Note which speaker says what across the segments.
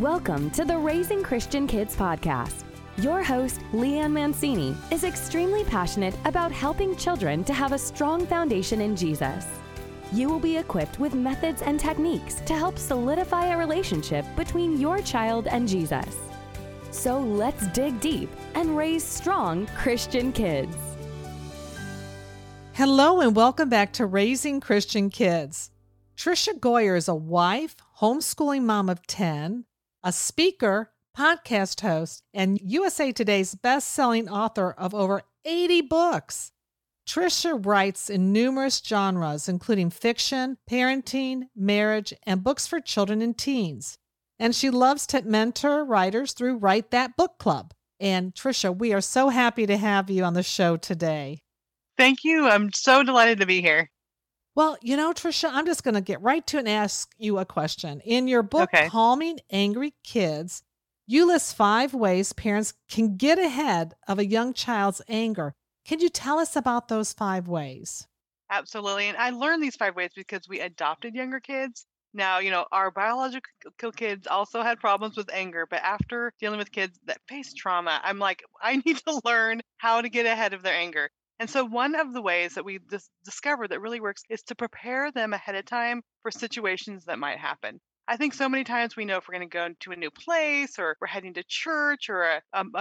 Speaker 1: Welcome to the Raising Christian Kids podcast. Your host, Leanne Mancini, is extremely passionate about helping children to have a strong foundation in Jesus. You will be equipped with methods and techniques to help solidify a relationship between your child and Jesus. So let's dig deep and raise strong Christian kids.
Speaker 2: Hello, and welcome back to Raising Christian Kids. Tricia Goyer is a wife, homeschooling mom of 10, a speaker, podcast host, and USA Today's best selling author of over 80 books. Tricia writes in numerous genres, including fiction, parenting, marriage, and books for children and teens. And she loves to mentor writers through Write That Book Club. And Tricia, we are so happy to have you on the show today.
Speaker 3: Thank you. I'm so delighted to be here.
Speaker 2: Well, you know, Tricia, I'm just going to get right to and ask you a question. In your book,
Speaker 3: Okay.
Speaker 2: Calming Angry Kids, you list five ways parents can get ahead of a young child's anger. Can you tell us about those five ways?
Speaker 3: Absolutely. And I learned these five ways because we adopted younger kids. Now, you know, our biological kids also had problems with anger, but after dealing with kids that face trauma, I'm like, I need to learn how to get ahead of their anger. And so, one of the ways that we dis- discovered that really works is to prepare them ahead of time for situations that might happen. I think so many times we know if we're going to go to a new place or we're heading to church or a, um,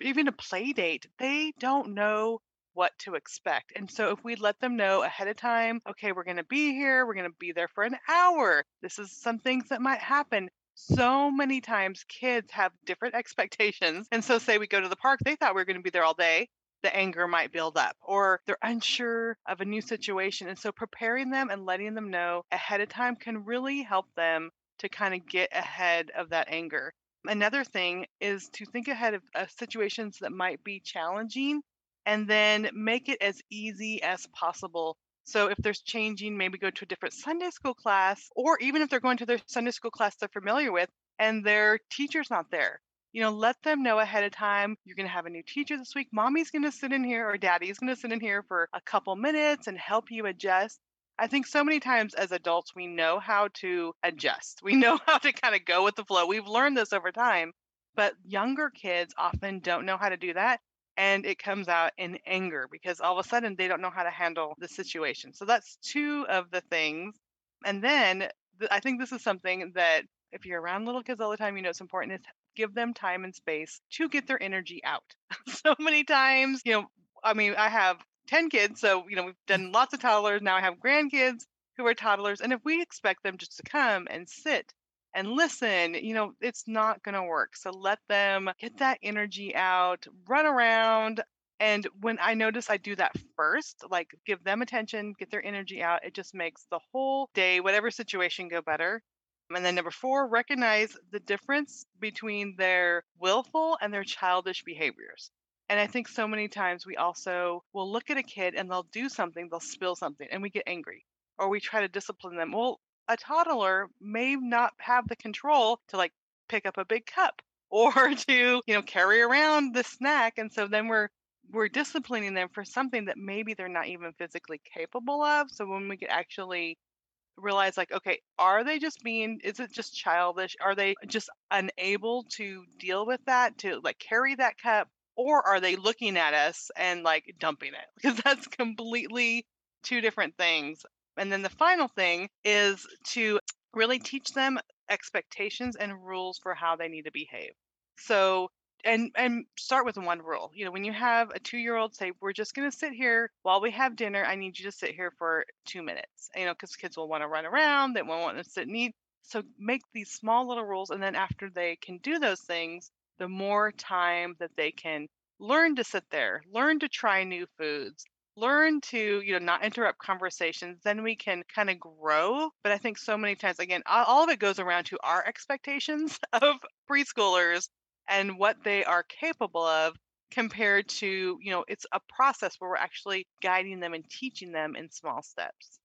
Speaker 3: even a play date, they don't know what to expect. And so if we let them know ahead of time, okay, we're going to be here, we're going to be there for an hour. This is some things that might happen. So many times kids have different expectations. And so say we go to the park, they thought we were going to be there all day. The anger might build up or they're unsure of a new situation. And so preparing them and letting them know ahead of time can really help them to kind of get ahead of that anger. Another thing is to think ahead of, situations that might be challenging and then make it as easy as possible. So if there's changing, maybe go to a different Sunday school class, or even if they're going to their Sunday school class they're familiar with and their teacher's not there. You know, let them know ahead of time you're going to have a new teacher this week. Mommy's going to sit in here or daddy's going to sit in here for a couple minutes and help you adjust. I think so many times as adults, we know how to adjust. We know how to kind of go with the flow. We've learned this over time, but younger kids often don't know how to do that and it comes out in anger because all of a sudden they don't know how to handle the situation. So that's two of the things. And then th- I think this is something that if you're around little kids all the time, you know it's important is give them time and space to get their energy out. so many times, you know, I mean, I have 10 kids, so you know, we've mm. done lots of toddlers. Now I have grandkids who are toddlers, and if we expect them just to come and sit and listen, you know, it's not going to work. So let them get that energy out, run around. And when I notice I do that first, like give them attention, get their energy out, it just makes the whole day, whatever situation, go better. And then number four, recognize the difference between their willful and their childish behaviors. And I think so many times we also will look at a kid and they'll do something, they'll spill something, and we get angry or we try to discipline them. Well, a toddler may not have the control to like pick up a big cup or to you know carry around the snack and so then we're we're disciplining them for something that maybe they're not even physically capable of so when we could actually realize like okay are they just being is it just childish? Are they just unable to deal with that to like carry that cup or are they looking at us and like dumping it? Because that's completely two different things. And then the final thing is to really teach them expectations and rules for how they need to behave. So and and start with one rule. You know, when you have a 2-year-old say we're just going to sit here while we have dinner, I need you to sit here for 2 minutes. You know, cuz kids will want to run around, they won't want to sit and eat. So make these small little rules and then after they can do those things, the more time that they can learn to sit there, learn to try new foods, learn to you know not interrupt conversations then we can kind of grow but i think so many times again all of it goes around to our expectations of preschoolers and what they are capable of compared to you know it's a process where we're actually guiding them and teaching them in small steps.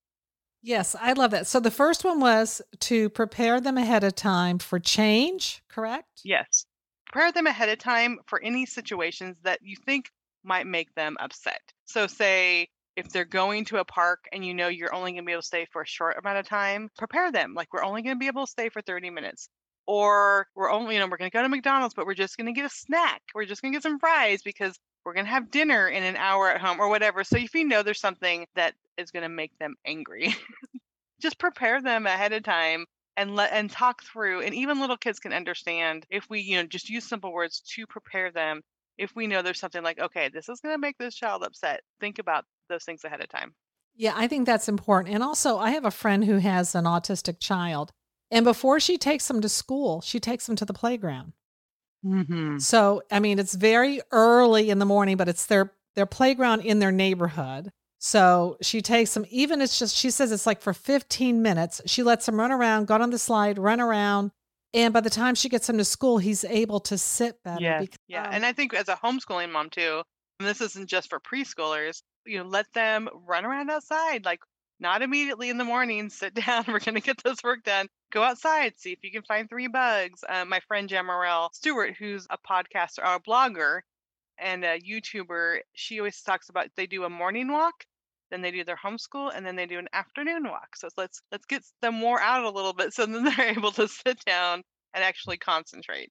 Speaker 2: Yes, I love that. So the first one was to prepare them ahead of time for change, correct?
Speaker 3: yes. Prepare them ahead of time for any situations that you think might make them upset. So say if they're going to a park and you know you're only going to be able to stay for a short amount of time prepare them. Like we're only going to be able to stay for 30 minutes or we're only, you know, we're going to go to McDonald's, but we're just going to get a snack. We're just going to get some fries because we're going to have dinner in an hour at home or whatever. So if you know there's something that is going to make them angry, just prepare them ahead of time and let and talk through and even little kids can understand if we you know just use simple words to prepare them if we know there's something like okay this is going to make this child upset think about those things ahead of time
Speaker 2: yeah i think that's important and also i have a friend who has an autistic child and before she takes them to school she takes them to the playground
Speaker 3: mm-hmm.
Speaker 2: so i mean it's very early in the morning but it's their their playground in their neighborhood so she takes them, even it's just, she says it's like for 15 minutes. She lets him run around, go on the slide, run around. And by the time she gets him to school, he's able to sit better.
Speaker 3: Yeah.
Speaker 2: because-
Speaker 3: yeah and i think as a homeschooling mom too and this isn't just for preschoolers you know let them run around outside like not immediately in the morning sit down we're going to get this work done go outside see if you can find three bugs uh, my friend Jamerrill Stewart who's a podcaster or a blogger and a YouTuber, she always talks about they do a morning walk, then they do their homeschool, and then they do an afternoon walk. So let's let's get them more out a little bit, so then they're able to sit down and actually concentrate.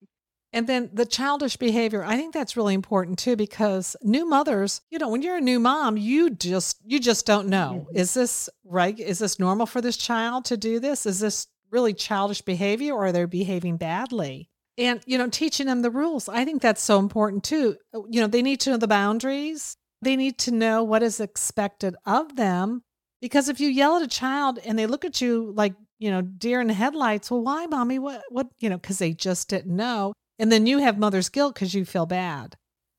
Speaker 2: And then the childish behavior, I think that's really important too because new mothers, you know, when you're a new mom, you just you just don't know.
Speaker 3: Mhm.
Speaker 2: Is this right? Is this normal for this child to do this? Is this really childish behavior or they're they behaving badly? And you know, teaching them the rules. I think that's so important too. You know, they need to know the boundaries. They need to know what is expected of them because if you yell at a child and they look at you like, you know, deer in the headlights, well, why, mommy? What what, you know, cuz they just didn't know. And then you have mother's guilt because you feel bad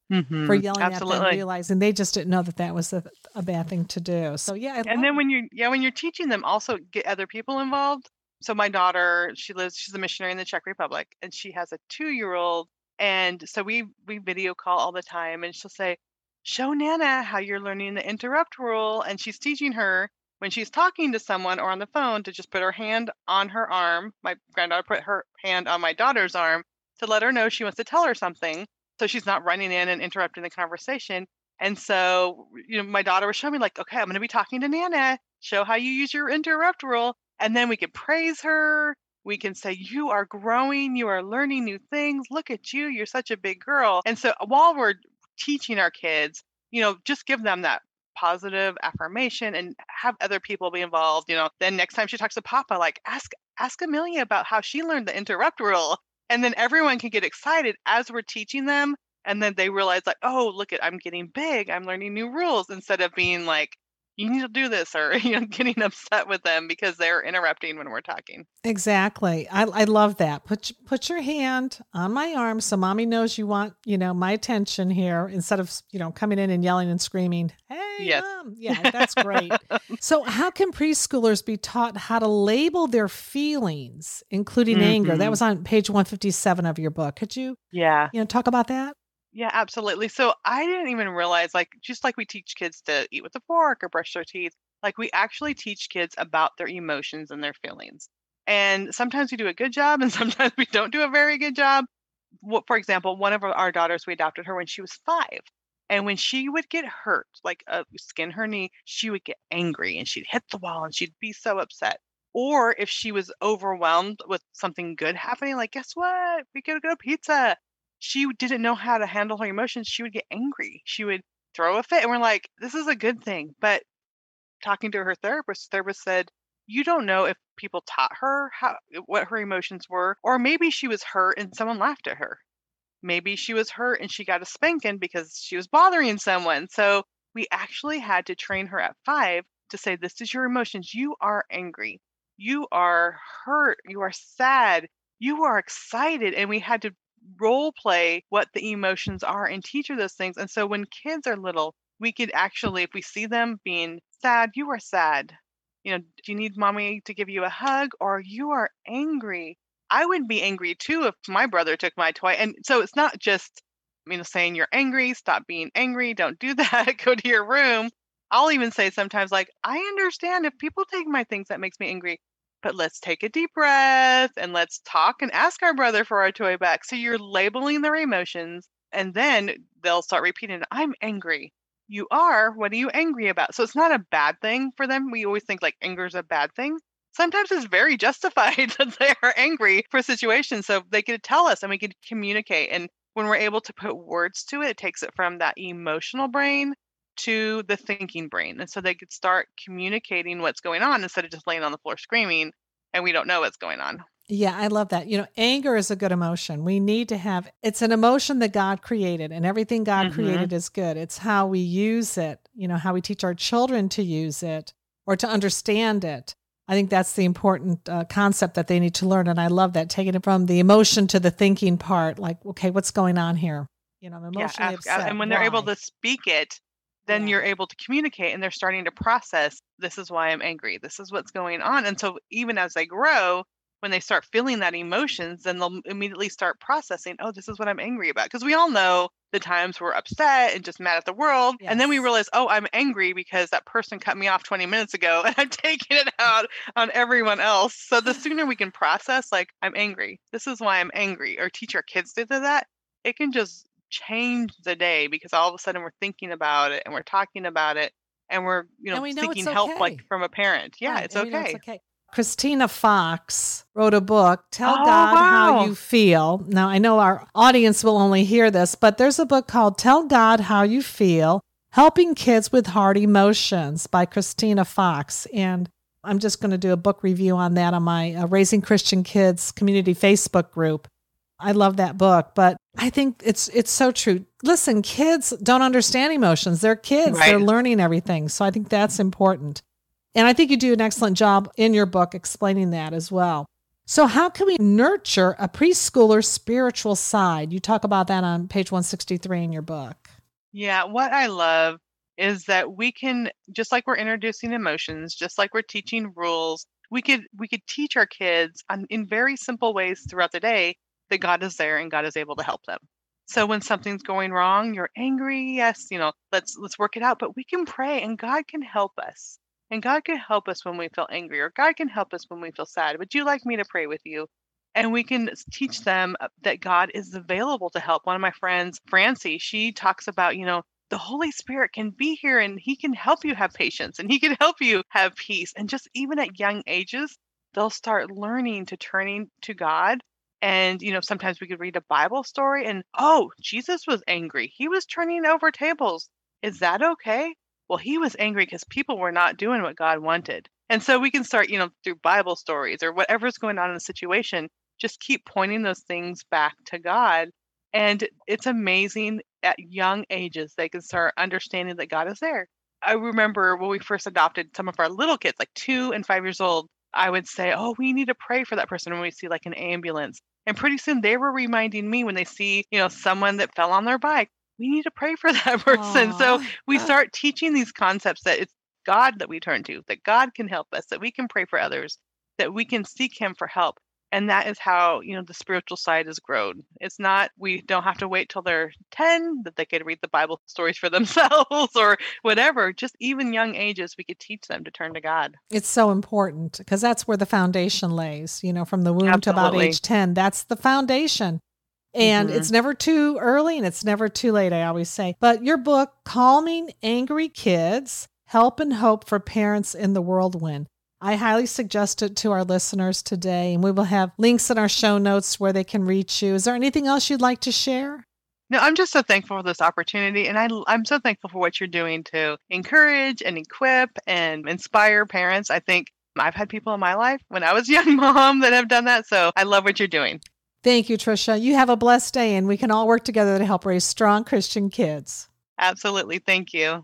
Speaker 2: for mm-hmm. yelling at them, realizing they just didn't know that that was a, a bad thing to do. So yeah, I
Speaker 3: and then
Speaker 2: it.
Speaker 3: when you're yeah when you're teaching them also get other people involved so my daughter she lives she's a missionary in the czech republic and she has a two year old and so we we video call all the time and she'll say show nana how you're learning the interrupt rule and she's teaching her when she's talking to someone or on the phone to just put her hand on her arm my granddaughter put her hand on my daughter's arm to let her know she wants to tell her something so she's not running in and interrupting the conversation and so, you know, my daughter was showing me like, okay, I'm going to be talking to Nana. Show how you use your interrupt rule, and then we can praise her. We can say, "You are growing. You are learning new things. Look at you. You're such a big girl." And so, while we're teaching our kids, you know, just give them that positive affirmation and have other people be involved. You know, then next time she talks to Papa, like ask ask Amelia about how she learned the interrupt rule, and then everyone can get excited as we're teaching them and then they realize like oh look at i'm getting big i'm learning new rules instead of being like you need to do this or you know getting upset with them because they're interrupting when we're talking
Speaker 2: Exactly. I, I love that. Put put your hand on my arm so mommy knows you want, you know, my attention here instead of, you know, coming in and yelling and screaming, "Hey,
Speaker 3: Yes.
Speaker 2: mom." Yeah, that's great. so, how can preschoolers be taught how to label their feelings, including anger? That
Speaker 3: Mhm.
Speaker 2: was on page 157 of your book. Could you,
Speaker 3: yeah
Speaker 2: you know, talk about that?
Speaker 3: Yeah absolutely so i didn't even realize like just like we teach kids to eat with a fork or brush their teeth like we actually teach kids about their emotions and their feelings and sometimes we do a good job and sometimes we don't do a very good job. For example one of our- daughters we adopted her when she was five and when she would get hurt like uh, skin her knee she would get angry and she'd hit the wall and she'd be so upset or if she was overwhelmed with something good happening like guess what? We gotta go to pizza she didn't know how to handle her emotions she would get angry she would throw a fit and we're like this is a good thing but talking to her therapist therapist said you don't know if people taught her how uh, what her emotions were or maybe she was hurt and someone laughed at her. Maybe she was hurt and she got a spanking because she was bothering someone. So we actually had to train her at five to say this is your emotions. You are angry. You are hurt. You are sad. You are excited. And we had to role play what the emotions are and teach her those things and so when kids are little we could actually if we see them being sad you are sad. You know do you need mommy to give you a hug? or you are angry. I would be angry too if my brother took my toy and so it's not just you know saying you're angry stop being angry don't do that go to your room. I'll even say sometimes like i understand if people take my things that makes me angry but let's take a deep breath and let's talk and ask our brother for our toy back. So you're labeling their emotions and then they'll start repeating i'm angry. You are. What are you angry about? So it's not a bad thing for them. We always think like anger is a bad thing. Sometimes it's very justified that they are angry for situations. So they could tell us and we could communicate. And when we're able to put words to it, it takes it from that emotional brain to the thinking brain. And so they could start communicating what's going on instead of just laying on the floor screaming and we don't know what's going on.
Speaker 2: Yeah, I love that. You know, anger is a good emotion. We need to have it's an emotion that God created and everything God mm-hmm. created is good. It's how we use it, you know, how we teach our children to use it or to understand it. I think that's the important uh, concept that they need to learn and I love that taking it from the emotion to the thinking part like okay, what's going on here? You know, I'm emotionally yeah, upset.
Speaker 3: And when they're able to speak it, then yeah. you're able to communicate and they're starting to process this is why I'm angry. This is what's going on. And so even as they grow, when they start feeling that emotions, then they'll immediately start processing, oh, this is what I'm angry about. Because we all know the times we're upset and just mad at the world. Yes. And then we realize, oh, I'm angry because that person cut me off 20 minutes ago and I'm taking it out on everyone else. So the sooner we can process, like, I'm angry, this is why I'm angry, or teach our kids to do that, it can just change the day because all of a sudden we're thinking about it and we're talking about it and we're, you know, seeking help okay. like from a parent. Yeah, right. it's, okay. it's okay.
Speaker 2: Christina Fox wrote a book, Tell oh, God wow. How You Feel. Now, I know our audience will only hear this, but there's a book called Tell God How You Feel Helping Kids with Hard Emotions by Christina Fox. And I'm just going to do a book review on that on my uh, Raising Christian Kids community Facebook group. I love that book, but I think it's it's so true. Listen, kids don't understand emotions. They're kids. Right. They're learning everything. So I think that's important. And I think you do an excellent job in your book explaining that as well. So, how can we nurture a preschooler's spiritual side? You talk about that on page 163 in your book.
Speaker 3: Yeah, what I love is that we can just like we're introducing emotions, just like we're teaching rules, we could we could teach our kids on, in very simple ways throughout the day that God is there and God is able to help them. So when something's going wrong, you're angry, yes, you know, let's let's work it out, but we can pray and God can help us. And God can help us when we feel angry, or God can help us when we feel sad. Would you like me to pray with you? And we can teach them uh, that God is available to help. One of my friends, Francie, she talks about, you know, the Holy Spirit can be here and He can help you have patience and He can help you have peace. And just even at young ages, they'll start learning to turning to God. And, you know, sometimes we could read a Bible story and, oh, Jesus was angry. He was turning over tables. Is that okay? well, he was angry because people were not doing what God wanted. And so we can start, you know, through Bible stories or whatever's going on in the situation, just keep pointing those things back to God. And it's amazing at young ages, they can start understanding that God is there. I remember when we first adopted some of our little kids, like two and five years old, I would say, Oh, we need to pray for that person when we see like an ambulance. And pretty soon they were reminding me when they see, you know, someone that fell on their bike, we need to pray for that person. Aww. So we start teaching these concepts that it's God that we turn to, that God can help us, that we can pray for others, that we can seek Him for help. And that is how, you know, the spiritual side has grown. It's not, we don't have to wait till they're 10 that they could read the Bible stories for themselves or whatever. Just even young ages, we could teach them to turn to God.
Speaker 2: It's so important because that's where the foundation lays, you know, from the womb Absolutely. to about age 10. That's the foundation. And mm-hmm. it's never too early and it's never too late, I always say. But your book, Calming Angry Kids Help and Hope for Parents in the Whirlwind. I highly suggest it to our listeners today, and we will have links in our show notes where they can reach you. Is there anything else you'd like to share?
Speaker 3: No, I'm just so thankful for this opportunity. And I, I'm so thankful for what you're doing to encourage and equip and inspire parents. I think I've had people in my life when I was a young mom that have done that. So I love what you're doing.
Speaker 2: Thank you, Tricia. You have a blessed day, and we can all work together to help raise strong Christian kids.
Speaker 3: Absolutely. Thank you.